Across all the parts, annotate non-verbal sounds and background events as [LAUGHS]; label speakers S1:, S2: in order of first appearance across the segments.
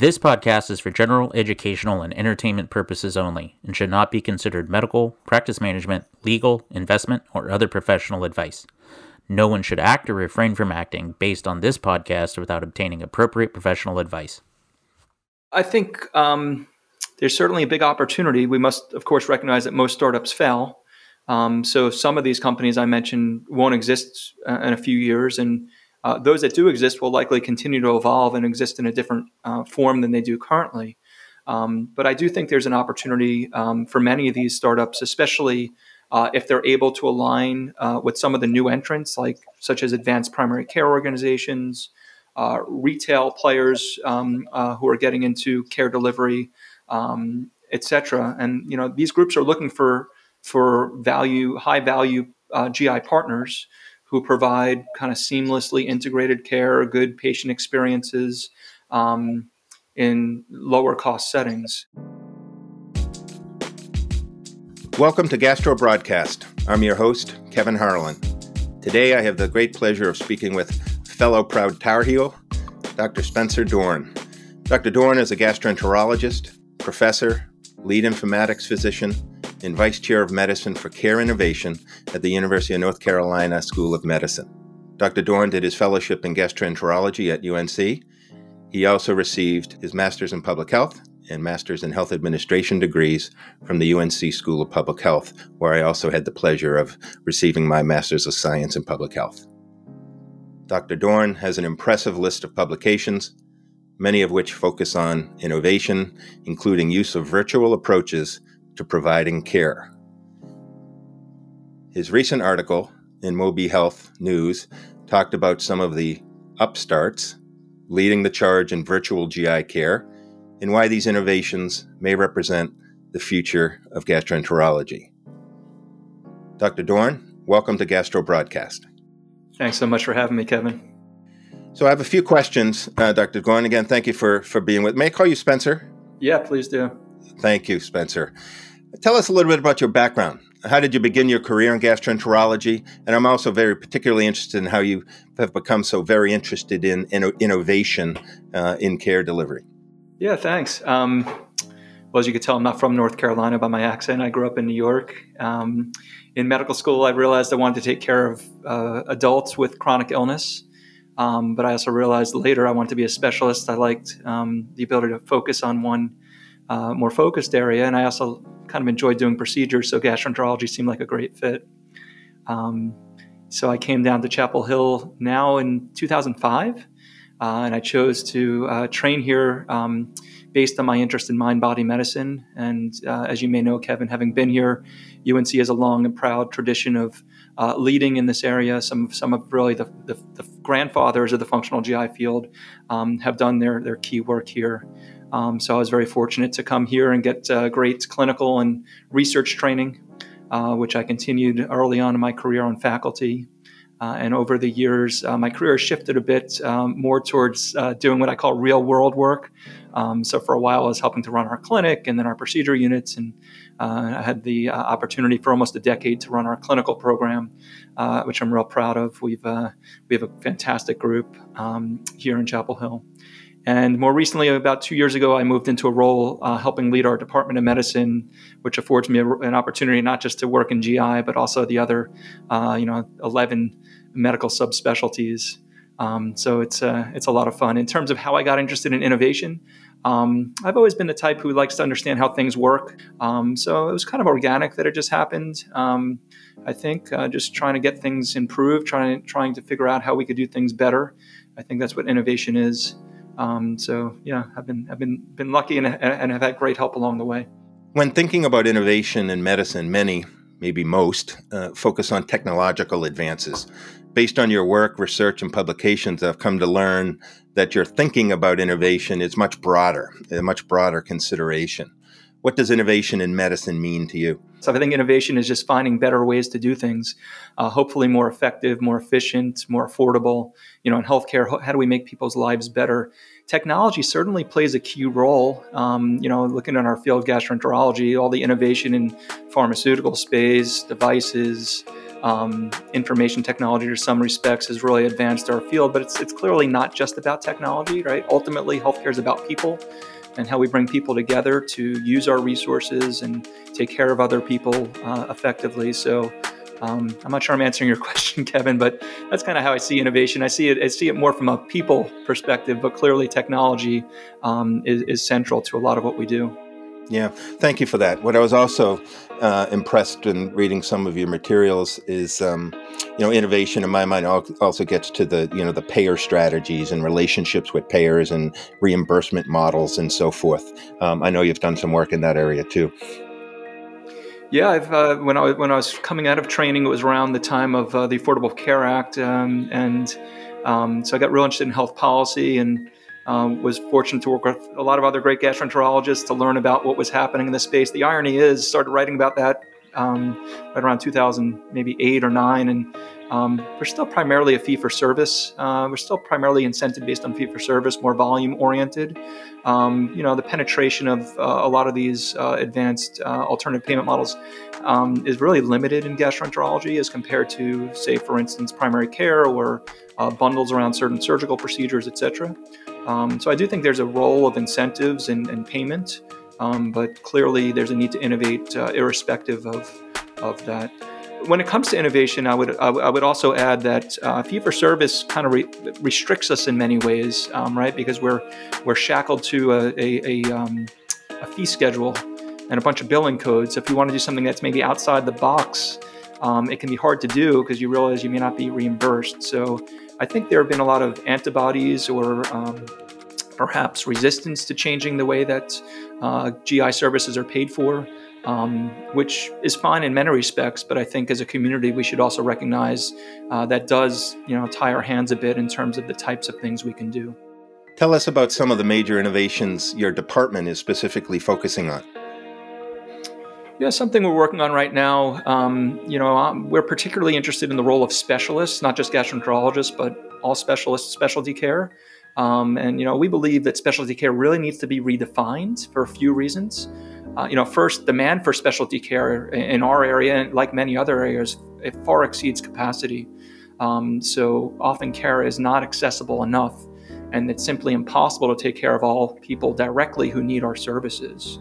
S1: This podcast is for general educational and entertainment purposes only and should not be considered medical, practice management, legal, investment, or other professional advice. No one should act or refrain from acting based on this podcast without obtaining appropriate professional advice.
S2: I think um, there's certainly a big opportunity. We must, of course, recognize that most startups fail. Um, so some of these companies I mentioned won't exist uh, in a few years, and uh, those that do exist will likely continue to evolve and exist in a different uh, form than they do currently. Um, but I do think there's an opportunity um, for many of these startups, especially uh, if they're able to align uh, with some of the new entrants, like such as advanced primary care organizations, uh, retail players um, uh, who are getting into care delivery, um, et cetera. And you know these groups are looking for for value, high value GI partners who provide kind of seamlessly integrated care, good patient experiences um, in lower cost settings.
S3: Welcome to Gastro Broadcast. I'm your host, Kevin Harlan. Today I have the great pleasure of speaking with fellow proud Tar Heel, Dr. Spencer Dorn. Dr. Dorn is a gastroenterologist, professor, lead informatics physician, and Vice Chair of Medicine for Care Innovation at the University of North Carolina School of Medicine. Dr. Dorn did his fellowship in gastroenterology at UNC. He also received his master's in public health and master's in health administration degrees from the UNC School of Public Health, where I also had the pleasure of receiving my master's of science in public health. Dr. Dorn has an impressive list of publications, many of which focus on innovation, including use of virtual approaches to providing care. His recent article in Mobi Health News talked about some of the upstarts leading the charge in virtual GI care and why these innovations may represent the future of gastroenterology. Dr. Dorn, welcome to Gastro Broadcast.
S2: Thanks so much for having me, Kevin.
S3: So I have a few questions, uh, Dr. Dorn. Again, thank you for, for being with me. May I call you Spencer?
S2: Yeah, please do.
S3: Thank you, Spencer. Tell us a little bit about your background. How did you begin your career in gastroenterology? And I'm also very particularly interested in how you have become so very interested in, in innovation uh, in care delivery.
S2: Yeah, thanks. Um, well, as you could tell, I'm not from North Carolina by my accent. I grew up in New York. Um, in medical school, I realized I wanted to take care of uh, adults with chronic illness. Um, but I also realized later I wanted to be a specialist. I liked um, the ability to focus on one uh, more focused area. And I also kind of enjoyed doing procedures, so gastroenterology seemed like a great fit. Um, so I came down to Chapel Hill now in 2005, uh, and I chose to uh, train here um, based on my interest in mind body medicine. And uh, as you may know, Kevin, having been here, UNC has a long and proud tradition of uh, leading in this area. Some some of really the, the, the grandfathers of the functional GI field um, have done their, their key work here. Um, so I was very fortunate to come here and get uh, great clinical and research training, uh, which I continued early on in my career on faculty. Uh, and over the years, uh, my career shifted a bit um, more towards uh, doing what I call real world work. Um, so for a while, I was helping to run our clinic and then our procedure units, and uh, I had the opportunity for almost a decade to run our clinical program, which I'm real proud of. We've we have a fantastic group um, here in Chapel Hill. And more recently, about two years ago, I moved into a role uh, helping lead our Department of Medicine, which affords me a, an opportunity not just to work in GI, but also the other, uh, you know, 11 medical subspecialties. Um, so it's uh, it's a lot of fun. In terms of how I got interested in innovation, um, I've always been the type who likes to understand how things work. Um, so it was kind of organic that it just happened. Um, I think uh, just trying to get things improved, trying trying to figure out how we could do things better. I think that's what innovation is. Um, so yeah, I've been I've been been lucky and, and have had great help along the way.
S3: When thinking about innovation in medicine, many, maybe most, uh, focus on technological advances. Based on your work, research, and publications, I've come to learn that your thinking about innovation is much broader, a much broader consideration. What does innovation in medicine mean to you?
S2: So I think innovation is just finding better ways to do things, uh, hopefully more effective, more efficient, more affordable. You know, in healthcare, how do we make people's lives better? Technology certainly plays a key role. Um, you know, looking at our field, gastroenterology, all the innovation in pharmaceutical space, devices, um, information technology, to some respects, has really advanced our field. But it's it's clearly not just about technology, right? Ultimately, healthcare is about people and how we bring people together to use our resources and take care of other people uh, effectively. So. Um, I'm not sure I'm answering your [LAUGHS] question, Kevin, but that's kind of how I see innovation. I see it. I see it more from a people perspective, but clearly technology um, is, is central to a lot of what we do.
S3: Yeah, thank you for that. What I was also uh, impressed in reading some of your materials is, um, you know, innovation in my mind also gets to the, you know, the payer strategies and relationships with payers and reimbursement models and so forth. Um, I know you've done some work in that area too.
S2: Yeah, uh, when I when I was coming out of training, it was around the time of uh, the Affordable Care Act, um, and um, so I got real interested in health policy and um, was fortunate to work with a lot of other great gastroenterologists to learn about what was happening in the space. The irony is, started writing about that um, right around 2000, maybe eight or nine, and um, we're still primarily a fee for service. Uh, we're still primarily incentive based on fee for service, more volume oriented. Um, you know, the penetration of uh, a lot of these uh, advanced uh, alternative payment models um, is really limited in gastroenterology as compared to, say, for instance, primary care or uh, bundles around certain surgical procedures, et cetera. Um, so I do think there's a role of incentives and, and payment, um, but clearly there's a need to innovate uh, irrespective of, of that. When it comes to innovation, I would I, would also add that uh, fee for service kind of re- restricts us in many ways, um, right? Because we're we're shackled to a, a, a, um, a fee schedule and a bunch of billing codes. If you want to do something that's maybe outside the box, um, it can be hard to do because you realize you may not be reimbursed. So I think there have been a lot of antibodies or um, perhaps resistance to changing the way that uh, GI services are paid for, um, which is fine in many respects. But I think as a community, we should also recognize uh, that does you know tie our hands a bit in terms of the types of things we can do.
S3: Tell us about some of the major innovations your department is specifically focusing on.
S2: Yeah, something we're working on right now. Um, you know, um, we're particularly interested in the role of specialists, not just gastroenterologists, but all specialists, specialty care. Um, and you know, we believe that specialty care really needs to be redefined for a few reasons. Uh, you know, first, demand for specialty care in our area, like many other areas, it far exceeds capacity. Um, so often, care is not accessible enough, and it's simply impossible to take care of all people directly who need our services.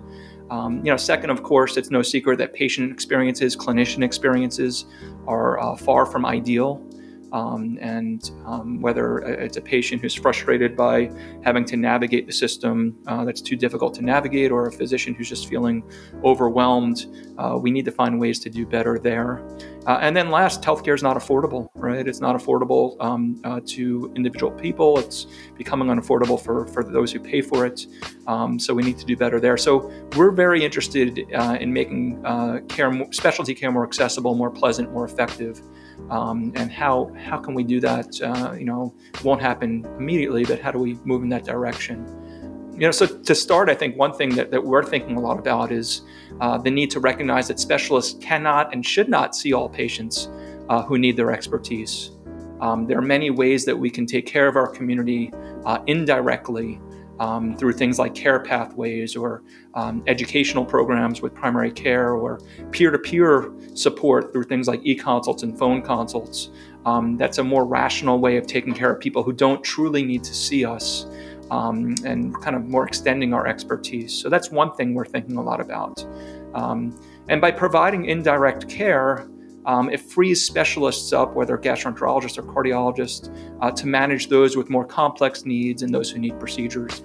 S2: Um, you know, second, of course, it's no secret that patient experiences, clinician experiences are uh, far from ideal. Um, and um, whether it's a patient who's frustrated by having to navigate the system uh, that's too difficult to navigate, or a physician who's just feeling overwhelmed, uh, we need to find ways to do better there. Uh, and then last, healthcare is not affordable, right? It's not affordable um, uh, to individual people. It's becoming unaffordable for, for those who pay for it. Um, so we need to do better there. So we're very interested uh, in making uh, care, specialty care more accessible, more pleasant, more effective. Um, and how how can we do that? Uh, you know, won't happen immediately, but how do we move in that direction? You know, so to start, I think one thing that, that we're thinking a lot about is uh, the need to recognize that specialists cannot and should not see all patients uh, who need their expertise. Um, there are many ways that we can take care of our community uh, indirectly um, through things like care pathways or um, educational programs with primary care or peer to peer support through things like e consults and phone consults. Um, that's a more rational way of taking care of people who don't truly need to see us um, and kind of more extending our expertise. So that's one thing we're thinking a lot about. Um, and by providing indirect care, um, it frees specialists up, whether gastroenterologists or cardiologists, uh, to manage those with more complex needs and those who need procedures.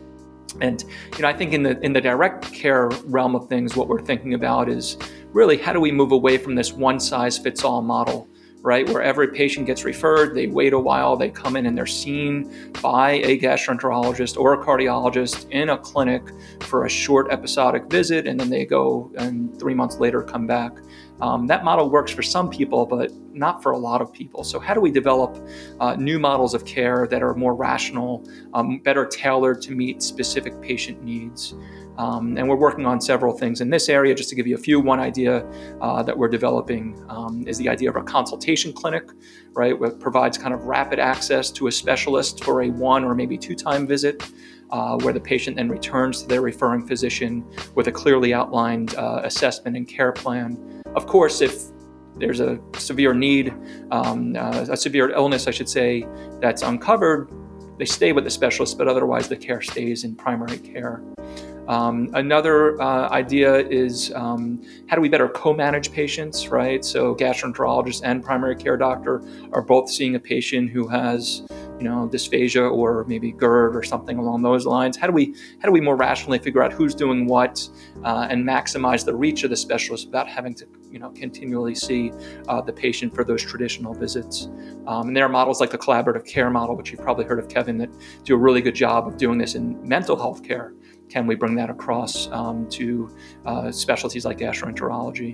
S2: And you know, I think in the in the direct care realm of things, what we're thinking about is really how do we move away from this one size fits all model, right? Where every patient gets referred, they wait a while, they come in and they're seen by a gastroenterologist or a cardiologist in a clinic for a short episodic visit, and then they go and three months later come back. Um, that model works for some people, but not for a lot of people. So, how do we develop uh, new models of care that are more rational, um, better tailored to meet specific patient needs? Um, and we're working on several things in this area. Just to give you a few, one idea uh, that we're developing um, is the idea of a consultation clinic, right, which provides kind of rapid access to a specialist for a one or maybe two time visit. Uh, where the patient then returns to their referring physician with a clearly outlined uh, assessment and care plan of course, if there's a severe need, um, uh, a severe illness, I should say, that's uncovered, they stay with the specialist, but otherwise the care stays in primary care. Um, another uh, idea is um, how do we better co-manage patients, right? So gastroenterologist and primary care doctor are both seeing a patient who has, you know, dysphagia or maybe GERD or something along those lines. How do we how do we more rationally figure out who's doing what uh, and maximize the reach of the specialist without having to, you know, continually see uh, the patient for those traditional visits? Um, and there are models like the collaborative care model, which you've probably heard of, Kevin, that do a really good job of doing this in mental health care can we bring that across um, to uh, specialties like gastroenterology?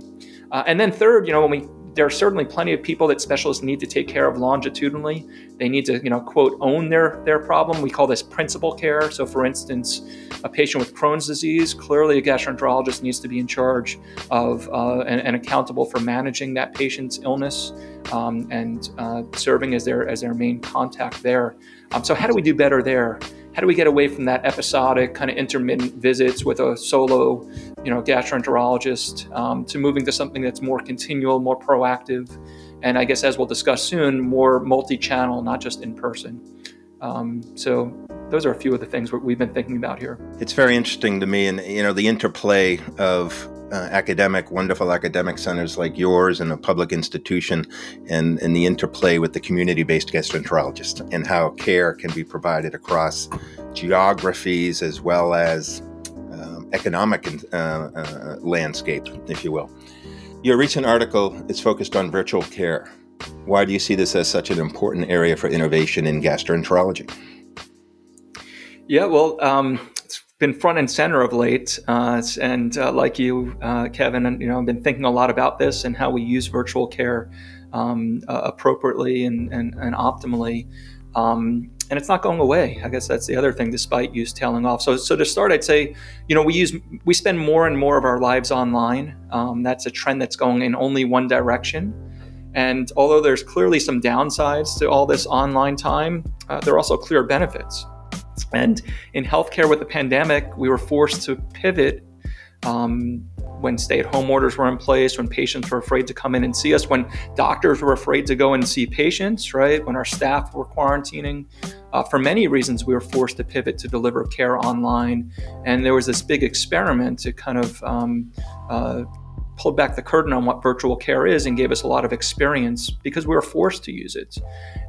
S2: Uh, and then third, you know, when we there are certainly plenty of people that specialists need to take care of longitudinally. They need to, you know, quote, own their their problem. We call this principal care. So, for instance, a patient with Crohn's disease, clearly a gastroenterologist needs to be in charge of uh, and, and, accountable for managing that patient's illness um, and uh, serving as their as their main contact there. Um, so, how do we do better there? How do we get away from that episodic kind of intermittent visits with a solo you know gastroenterologist um, to moving to something that's more continual more proactive and i guess as we'll discuss soon more multi-channel not just in person? Um, so those are a few of the things we've been thinking about here.
S3: It's very interesting to me and you know the interplay of uh, academic, wonderful academic centers like yours and a public institution, and, and the interplay with the community based gastroenterologist and how care can be provided across geographies as well as um, economic uh, uh, landscape, if you will. Your recent article is focused on virtual care. Why do you see this as such an important area for innovation in gastroenterology?
S2: Yeah, well, um, been front and center of late, uh, and uh, like you, uh, Kevin, and you know, I've been thinking a lot about this and how we use virtual care um, appropriately and, and, and optimally. Um, and it's not going away. I guess that's the other thing, despite use tailing off. So, so to start, I'd say, you know, we use we spend more and more of our lives online. Um, that's a trend that's going in only one direction. And although there's clearly some downsides to all this online time, uh, there are also clear benefits. And in healthcare with the pandemic, we were forced to pivot um, when stay at home orders were in place, when patients were afraid to come in and see us, when doctors were afraid to go and see patients, right? When our staff were quarantining. Uh, for many reasons, we were forced to pivot to deliver care online. And there was this big experiment to kind of um, uh, pulled back the curtain on what virtual care is and gave us a lot of experience because we were forced to use it.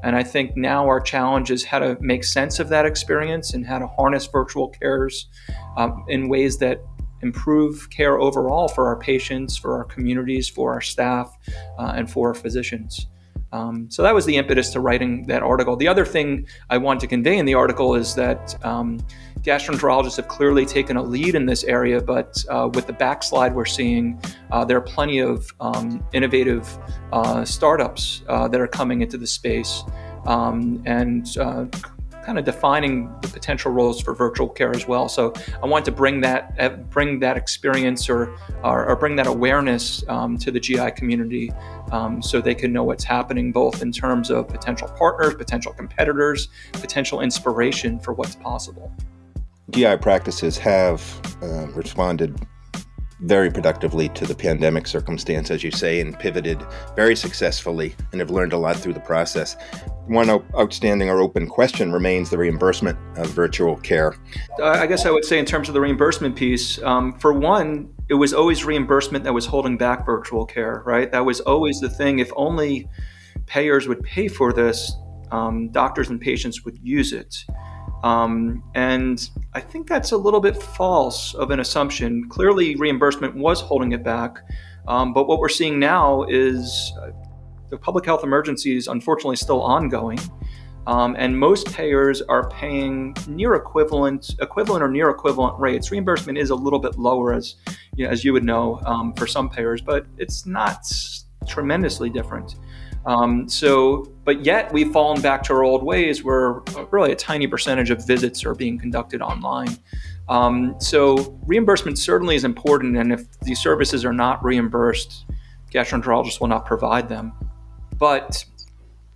S2: And I think now our challenge is how to make sense of that experience and how to harness virtual cares um, in ways that improve care overall for our patients, for our communities, for our staff, uh, and for our physicians. Um, so that was the impetus to writing that article. The other thing I want to convey in the article is that um, gastroenterologists have clearly taken a lead in this area, but uh, with the backslide we're seeing, uh, there are plenty of um, innovative uh, startups uh, that are coming into the space. Um, and uh, kind of defining the potential roles for virtual care as well. So I want to bring that uh, bring that experience or or, or bring that awareness um, to the GI community, um, so they can know what's happening both in terms of potential partners, potential competitors, potential inspiration for what's possible.
S3: GI practices have uh, responded very productively to the pandemic circumstance, as you say, and pivoted very successfully and have learned a lot through the process. One outstanding or open question remains the reimbursement of virtual care.
S2: I guess I would say, in terms of the reimbursement piece, um, for one, it was always reimbursement that was holding back virtual care, right? That was always the thing. If only payers would pay for this, um, doctors and patients would use it. Um, and I think that's a little bit false of an assumption. Clearly, reimbursement was holding it back. Um, but what we're seeing now is uh, the public health emergency is unfortunately still ongoing. Um, and most payers are paying near equivalent, equivalent or near equivalent rates. Reimbursement is a little bit lower, as you know, as you would know, um, for some payers, but it's not tremendously different. Um, so, but yet we've fallen back to our old ways where really a tiny percentage of visits are being conducted online. Um, so, reimbursement certainly is important, and if these services are not reimbursed, gastroenterologists will not provide them. But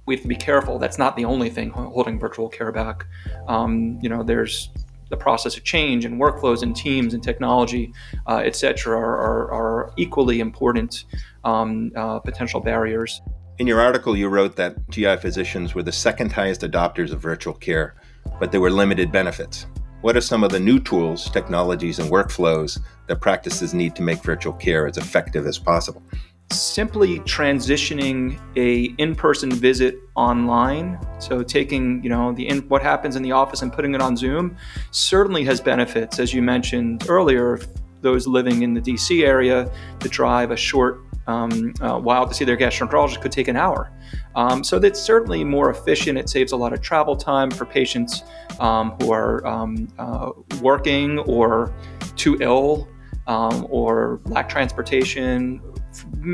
S2: we have to be careful. That's not the only thing holding virtual care back. Um, you know, there's the process of change and workflows and teams and technology, uh, et cetera, are, are, are equally important um, uh, potential barriers.
S3: In your article, you wrote that GI physicians were the second highest adopters of virtual care, but there were limited benefits. What are some of the new tools, technologies, and workflows that practices need to make virtual care as effective as possible?
S2: simply transitioning a in-person visit online so taking you know the in, what happens in the office and putting it on zoom certainly has benefits as you mentioned earlier those living in the dc area to drive a short um, uh, while to see their gastroenterologist could take an hour um, so that's certainly more efficient it saves a lot of travel time for patients um, who are um, uh, working or too ill um, or lack transportation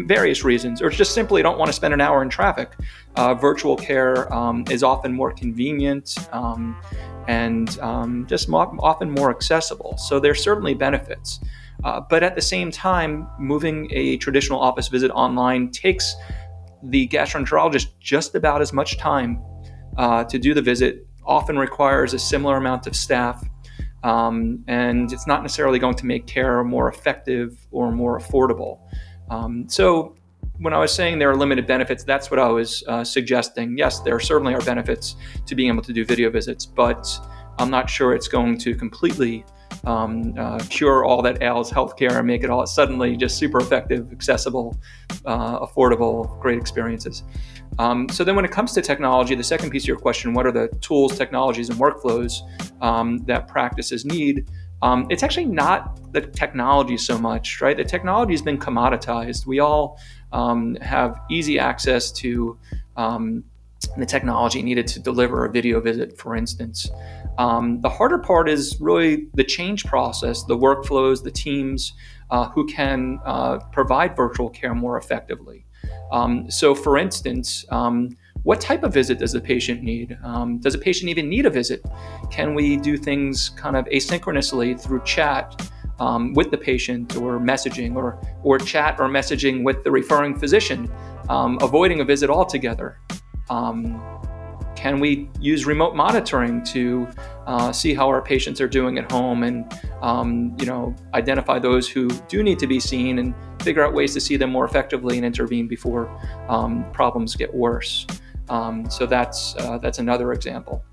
S2: various reasons, or just simply don't want to spend an hour in traffic. Uh, virtual care um, is often more convenient and just mo- often more accessible. So there's certainly benefits. Uh, but at the same time, moving a traditional office visit online takes the gastroenterologist just about as much time uh, to do the visit, often requires a similar amount of staff. Um, and it's not necessarily going to make care more effective or more affordable. Um, so when I was saying there are limited benefits, that's what I was uh, suggesting. Yes, there certainly are benefits to being able to do video visits, but I'm not sure it's going to completely um, uh, cure all that ails healthcare and make it all suddenly just super effective, accessible, uh, affordable, great experiences. Um, so then, when it comes to technology, the second piece of your question: what are the tools, technologies, and workflows um, that practices need? Um, it's actually not the technology so much, right? The technology has been commoditized. We all um, have easy access to um, the technology needed to deliver a video visit, for instance. Um, the harder part is really the change process, the workflows, the teams uh, who can uh, provide virtual care more effectively. Um, so, for instance, um, what type of visit does the patient need? Um, does a patient even need a visit? Can we do things kind of asynchronously through chat um, with the patient or messaging or, or chat or messaging with the referring physician, um, avoiding a visit altogether? Um, can we use remote monitoring to uh, see how our patients are doing at home and um, you know identify those who do need to be seen and figure out ways to see them more effectively and intervene before um, problems get worse? Um, so that's uh, that's another example.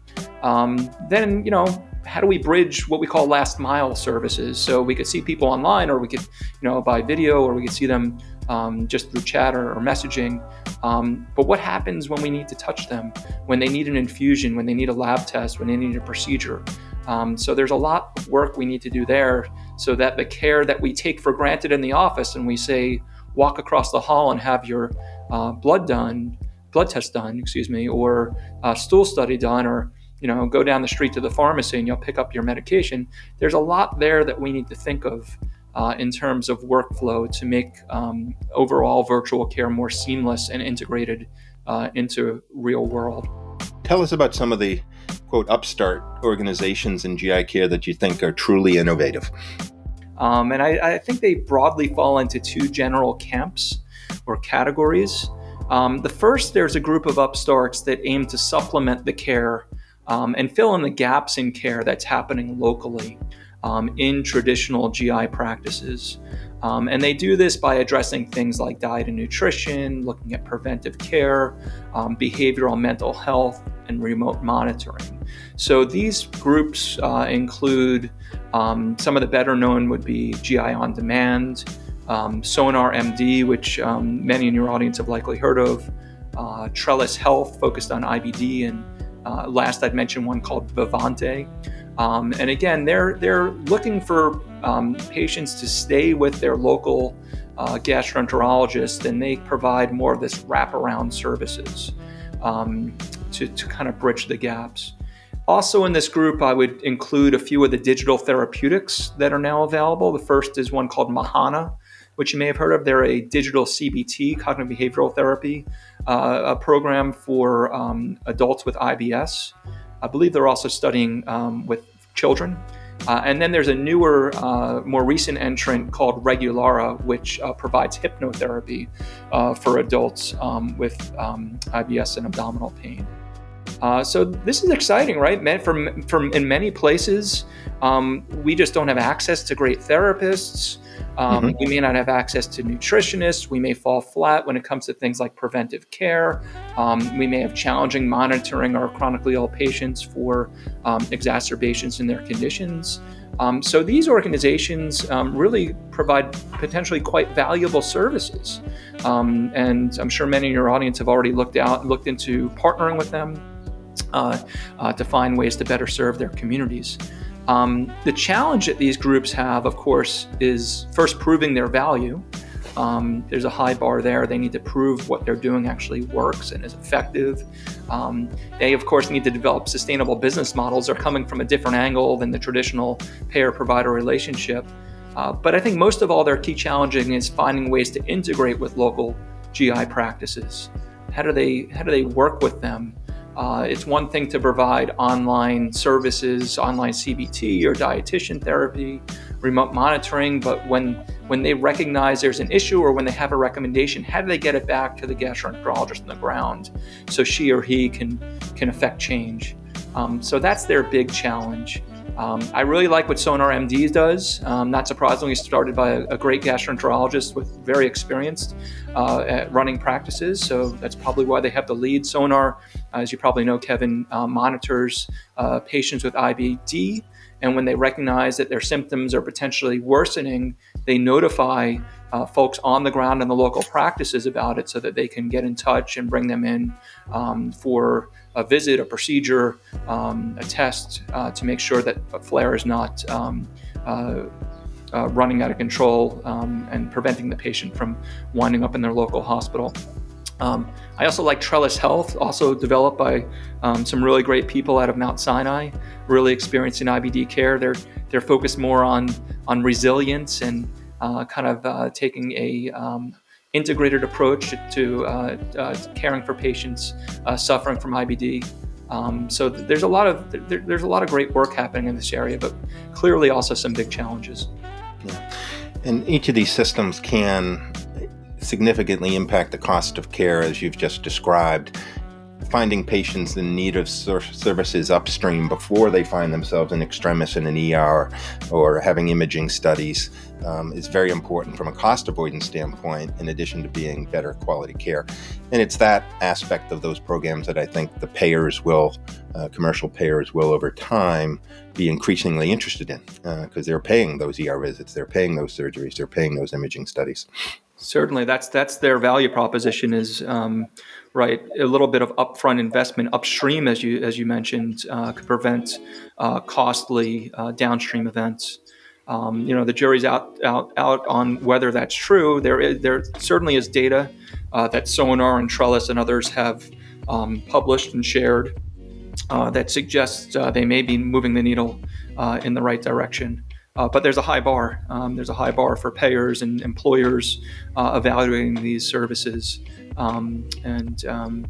S2: Um, then you know how do we bridge what we call last mile services? So we could see people online, or we could you know by video, or we could see them um, just through chat or, or messaging. Um, but what happens when we need to touch them? When they need an infusion? When they need a lab test? When they need a procedure? Um, so there's a lot of work we need to do there, so that the care that we take for granted in the office, and we say walk across the hall and have your uh, blood done blood test done, excuse me, or a stool study done, or you know, go down the street to the pharmacy and you'll pick up your medication. There's a lot there that we need to think of uh, in terms of workflow to make um, overall virtual care more seamless and integrated uh, into real world.
S3: Tell us about some of the quote upstart organizations in GI care that you think are truly innovative.
S2: Um, and I, I think they broadly fall into two general camps or categories. Um, the first, there's a group of upstarts that aim to supplement the care um, and fill in the gaps in care that's happening locally um, in traditional GI practices. Um, and they do this by addressing things like diet and nutrition, looking at preventive care, um, behavioral mental health, and remote monitoring. So these groups uh, include um, some of the better known would be GI on demand um, SonarMD, which um, many in your audience have likely heard of, uh, Trellis Health, focused on IBD, and uh, last I'd mention one called Vivante. Um, and again, they're they're looking for um, patients to stay with their local uh, gastroenterologist, and they provide more of this wraparound services um, to, to kind of bridge the gaps. Also, in this group, I would include a few of the digital therapeutics that are now available. The first is one called Mahana, which you may have heard of. They're a digital CBT, cognitive behavioral therapy, uh, a program for um, adults with IBS. I believe they're also studying um, with children. Uh, and then there's a newer, uh, more recent entrant called Regulora, which uh, provides hypnotherapy uh, for adults um, with um, IBS and abdominal pain. Uh, so this is exciting, right? From from in many places, um, we just don't have access to great therapists. Um, mm-hmm. We may not have access to nutritionists. We may fall flat when it comes to things like preventive care. Um, we may have challenging monitoring our chronically ill patients for um, exacerbations in their conditions. Um, so these organizations um, really provide potentially quite valuable services, um, and I'm sure many in your audience have already looked out, looked into partnering with them uh, uh, to find ways to better serve their communities. Um, the challenge that these groups have, of course, is first proving their value. Um, there's a high bar there. They need to prove what they're doing actually works and is effective. Um, they, of course, need to develop sustainable business models. They're coming from a different angle than the traditional payer provider relationship. Uh, but I think most of all, their key challenging is finding ways to integrate with local GI practices. How do they how do they work with them? Uh, it's one thing to provide online services, online CBT or dietitian therapy, remote monitoring, but when when they recognize there's an issue or when they have a recommendation, how do they get it back to the gastroenterologist on the ground so she or he can can affect change? Um, so that's their big challenge. Um, I really like what SonarMD does. Um, not surprisingly, started by a, a, great gastroenterologist with very experienced uh, at running practices. So that's probably why they have the lead. Sonar, as you probably know, Kevin uh, monitors uh, patients with IBD. And when they recognize that their symptoms are potentially worsening, they notify uh, folks on the ground in the local practices about it so that they can get in touch and bring them in um, for a visit, a procedure, um, a test uh, to make sure that a flare is not um, uh, uh, running out of control um, and preventing the patient from winding up in their local hospital. Um, I also like Trellis Health, also developed by um, some really great people out of Mount Sinai, really experienced in IBD care. They're they're focused more on on resilience and uh, kind of uh, taking a um, integrated approach to uh, uh, caring for patients uh, suffering from IBD. Um, so th- there's a lot of there, there's a lot of great work happening in this area, but clearly also some big challenges.
S3: Yeah. And each of these systems can significantly impact the cost of care, as you've just described finding patients in need of services upstream before they find themselves in extremis in an ER or having imaging studies um, is very important from a cost avoidance standpoint, in addition to being better quality care. And it's that aspect of those programs that I think the payers will, uh, commercial payers will over time, be increasingly interested in because uh, they're paying those ER visits, they're paying those surgeries, they're paying those imaging studies.
S2: Certainly, that's that's their value proposition is um, right. A little bit of upfront investment upstream, as you as you mentioned, uh, could prevent uh, costly uh, downstream events. Um, you know, the jury's out out out on whether that's true. There is there certainly is data uh, that Sonar and Trellis and others have um, published and shared uh, that suggests uh, they may be moving the needle in the right direction. Uh, but there's a high bar. Um, there's a high bar for payers and employers uh, evaluating these services, um, and um,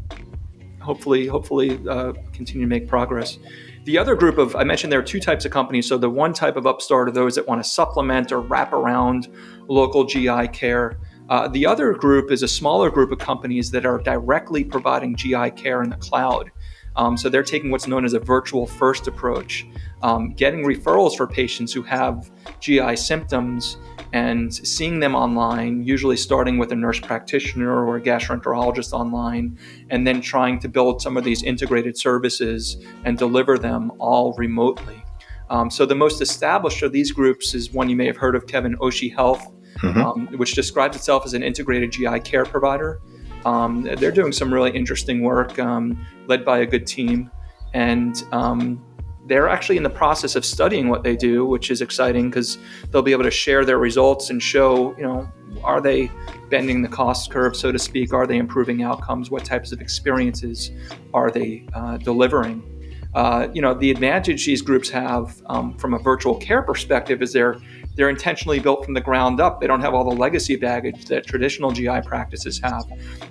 S2: hopefully, hopefully, uh, continue to make progress. The other group of I mentioned there are two types of companies. So the one type of upstart are those that want to supplement or wrap around local GI care. Uh, the other group is a smaller group of companies that are directly providing GI care in the cloud. Um, so they're taking what's known as a virtual first approach, um, getting referrals for patients who have GI symptoms and seeing them online, usually starting with a nurse practitioner or a gastroenterologist online, and then trying to build some of these integrated services and deliver them all remotely. Um, so the most established of these groups is one you may have heard of, Kevin Oshi Health, mm-hmm. um, which describes itself as an integrated GI care provider. Um, they're doing some really interesting work, um, led by a good team, and um, they're actually in the process of studying what they do, which is exciting because they'll be able to share their results and show, you know, are they bending the cost curve, so to speak? Are they improving outcomes? What types of experiences are they uh, delivering? Uh, you know, the advantage these groups have um, from a virtual care perspective is they're they're intentionally built from the ground up. They don't have all the legacy baggage that traditional GI practices have.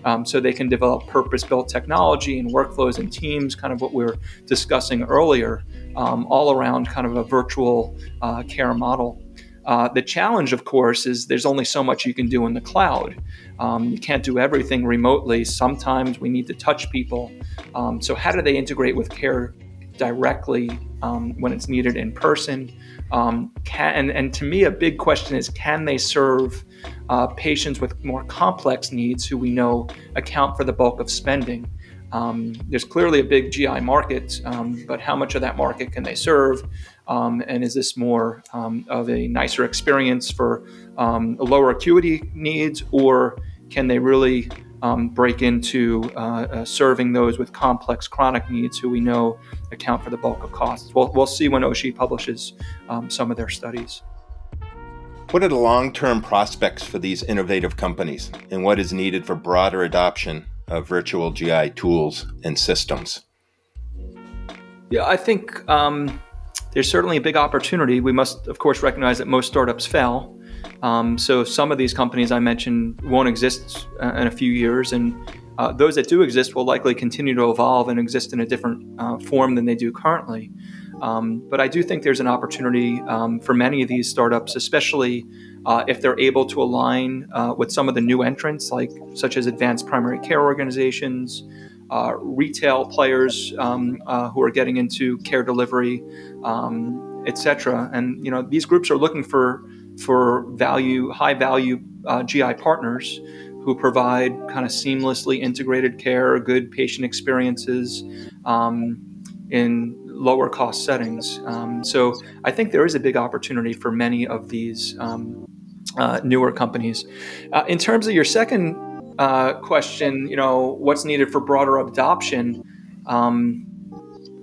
S2: Um, so they can develop purpose built technology and workflows and teams, kind of what we were discussing earlier, um, all around kind of a virtual uh, care model. Uh, the challenge, of course, is there's only so much you can do in the cloud. Um, you can't do everything remotely. Sometimes we need to touch people. Um, so, how do they integrate with care directly um, when it's needed in person? Um, can, and, and, to me, a big question is can they serve uh, patients with more complex needs who we know account for the bulk of spending? Um, there's clearly a big GI market, um, but how much of that market can they serve? Um, and is this more um, of a nicer experience for lower acuity needs, or can they really um, break into uh, uh, serving those with complex chronic needs who we know account for the bulk of costs? We'll, we'll see when Oshi publishes some of their studies.
S3: What are the long term prospects for these innovative companies, and what is needed for broader adoption of virtual GI tools and systems?
S2: Yeah, I think um, there's certainly a big opportunity. We must, of course, recognize that most startups fail. Um, so some of these companies I mentioned won't exist uh, in a few years, and uh, those that do exist will likely continue to evolve and exist in a different uh, form than they do currently. Um, but I do think there's an opportunity um, for many of these startups, especially uh, if they're able to align uh, with some of the new entrants, like such as advanced primary care organizations, uh, retail players um, who are getting into care delivery, um, etc. And you know these groups are looking for for value, high value uh, GI partners who provide kind of seamlessly integrated care, good patient experiences um, in lower cost settings. Um, so I think there is a big opportunity for many of these um, uh, newer companies. Uh, in terms of your second uh, question, you know, what's needed for broader adoption?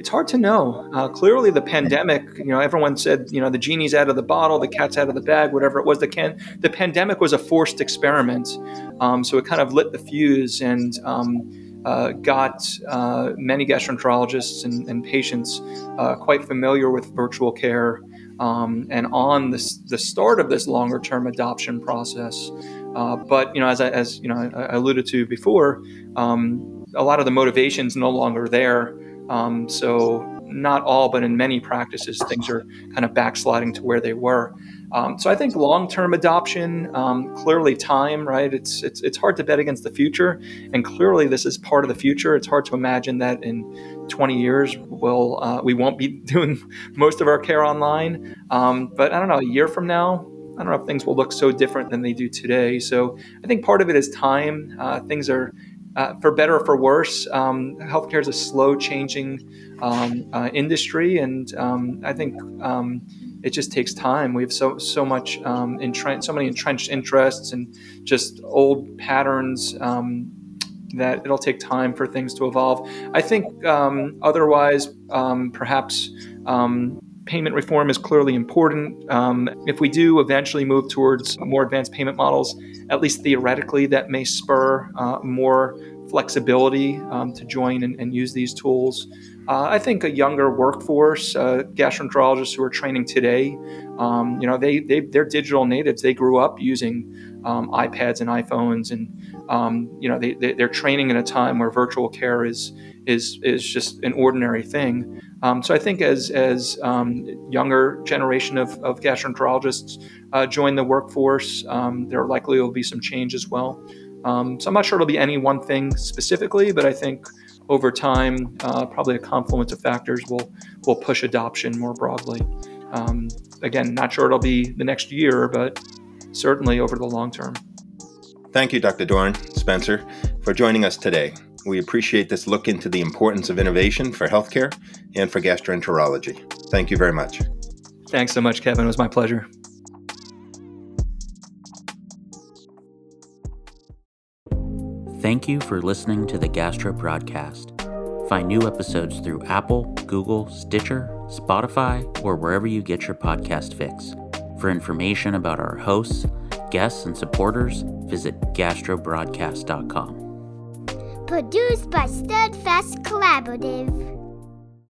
S2: It's hard to know. Uh, clearly, the pandemic, you know, everyone said, you know, the genie's out of the bottle, the cat's out of the bag, whatever it was. The can, the pandemic was a forced experiment, um, so it kind of lit the fuse and um, uh, got uh, many gastroenterologists and, and patients uh, quite familiar with virtual care um, and on the start of this longer term adoption process. Uh, but you know, as I, as you know, I, alluded to before, um, a lot of the motivations no longer there. Um, so not all, but in many practices, things are kind of backsliding to where they were. Um, so I think long-term adoption, um, clearly time, right? It's, it's it's hard to bet against the future, and clearly this is part of the future. It's hard to imagine that in 20 years we'll uh, we won't be [LAUGHS] doing most of our care online. Um, but I don't know, a year from now, I don't know if things will look so different than they do today. So I think part of it is time. Uh, things are, uh, for better or for worse, um, healthcare is a slow changing um, uh, industry, and um, I think um, it just takes time. We have so so much um, so many entrenched interests and just old patterns um, that it'll take time for things to evolve. I think otherwise, perhaps. Um, payment reform is clearly important. Um, if we do eventually move towards more advanced payment models, at least theoretically, that may spur uh, more flexibility to join and, and use these tools. Uh, I think a younger workforce, uh, gastroenterologists who are training today, um, you know, they, they they're digital natives. They grew up using um, iPads and iPhones, and um, you know, they, they are training in a time where virtual care is is is just an ordinary thing. Um, so I think as as um, younger generation of, of gastroenterologists uh, join the workforce, um, there likely will be some change as well. so I'm not sure it'll be any one thing specifically, but I think over time, uh, probably a confluence of factors will will push adoption more broadly. Um, again, not sure it'll be the next year, but certainly over the long term.
S3: Thank you, Dr. Doran Spencer, for joining us today. We appreciate this look into the importance of innovation for healthcare and for gastroenterology. Thank you very much.
S2: Thanks so much, Kevin. It was my pleasure.
S1: Thank you for listening to the Gastro Broadcast. Find new episodes through Apple, Google, Stitcher, Spotify, or wherever you get your podcast fix. For information about our hosts, guests, and supporters, visit gastrobroadcast.com.
S4: Produced by Steadfast Collaborative.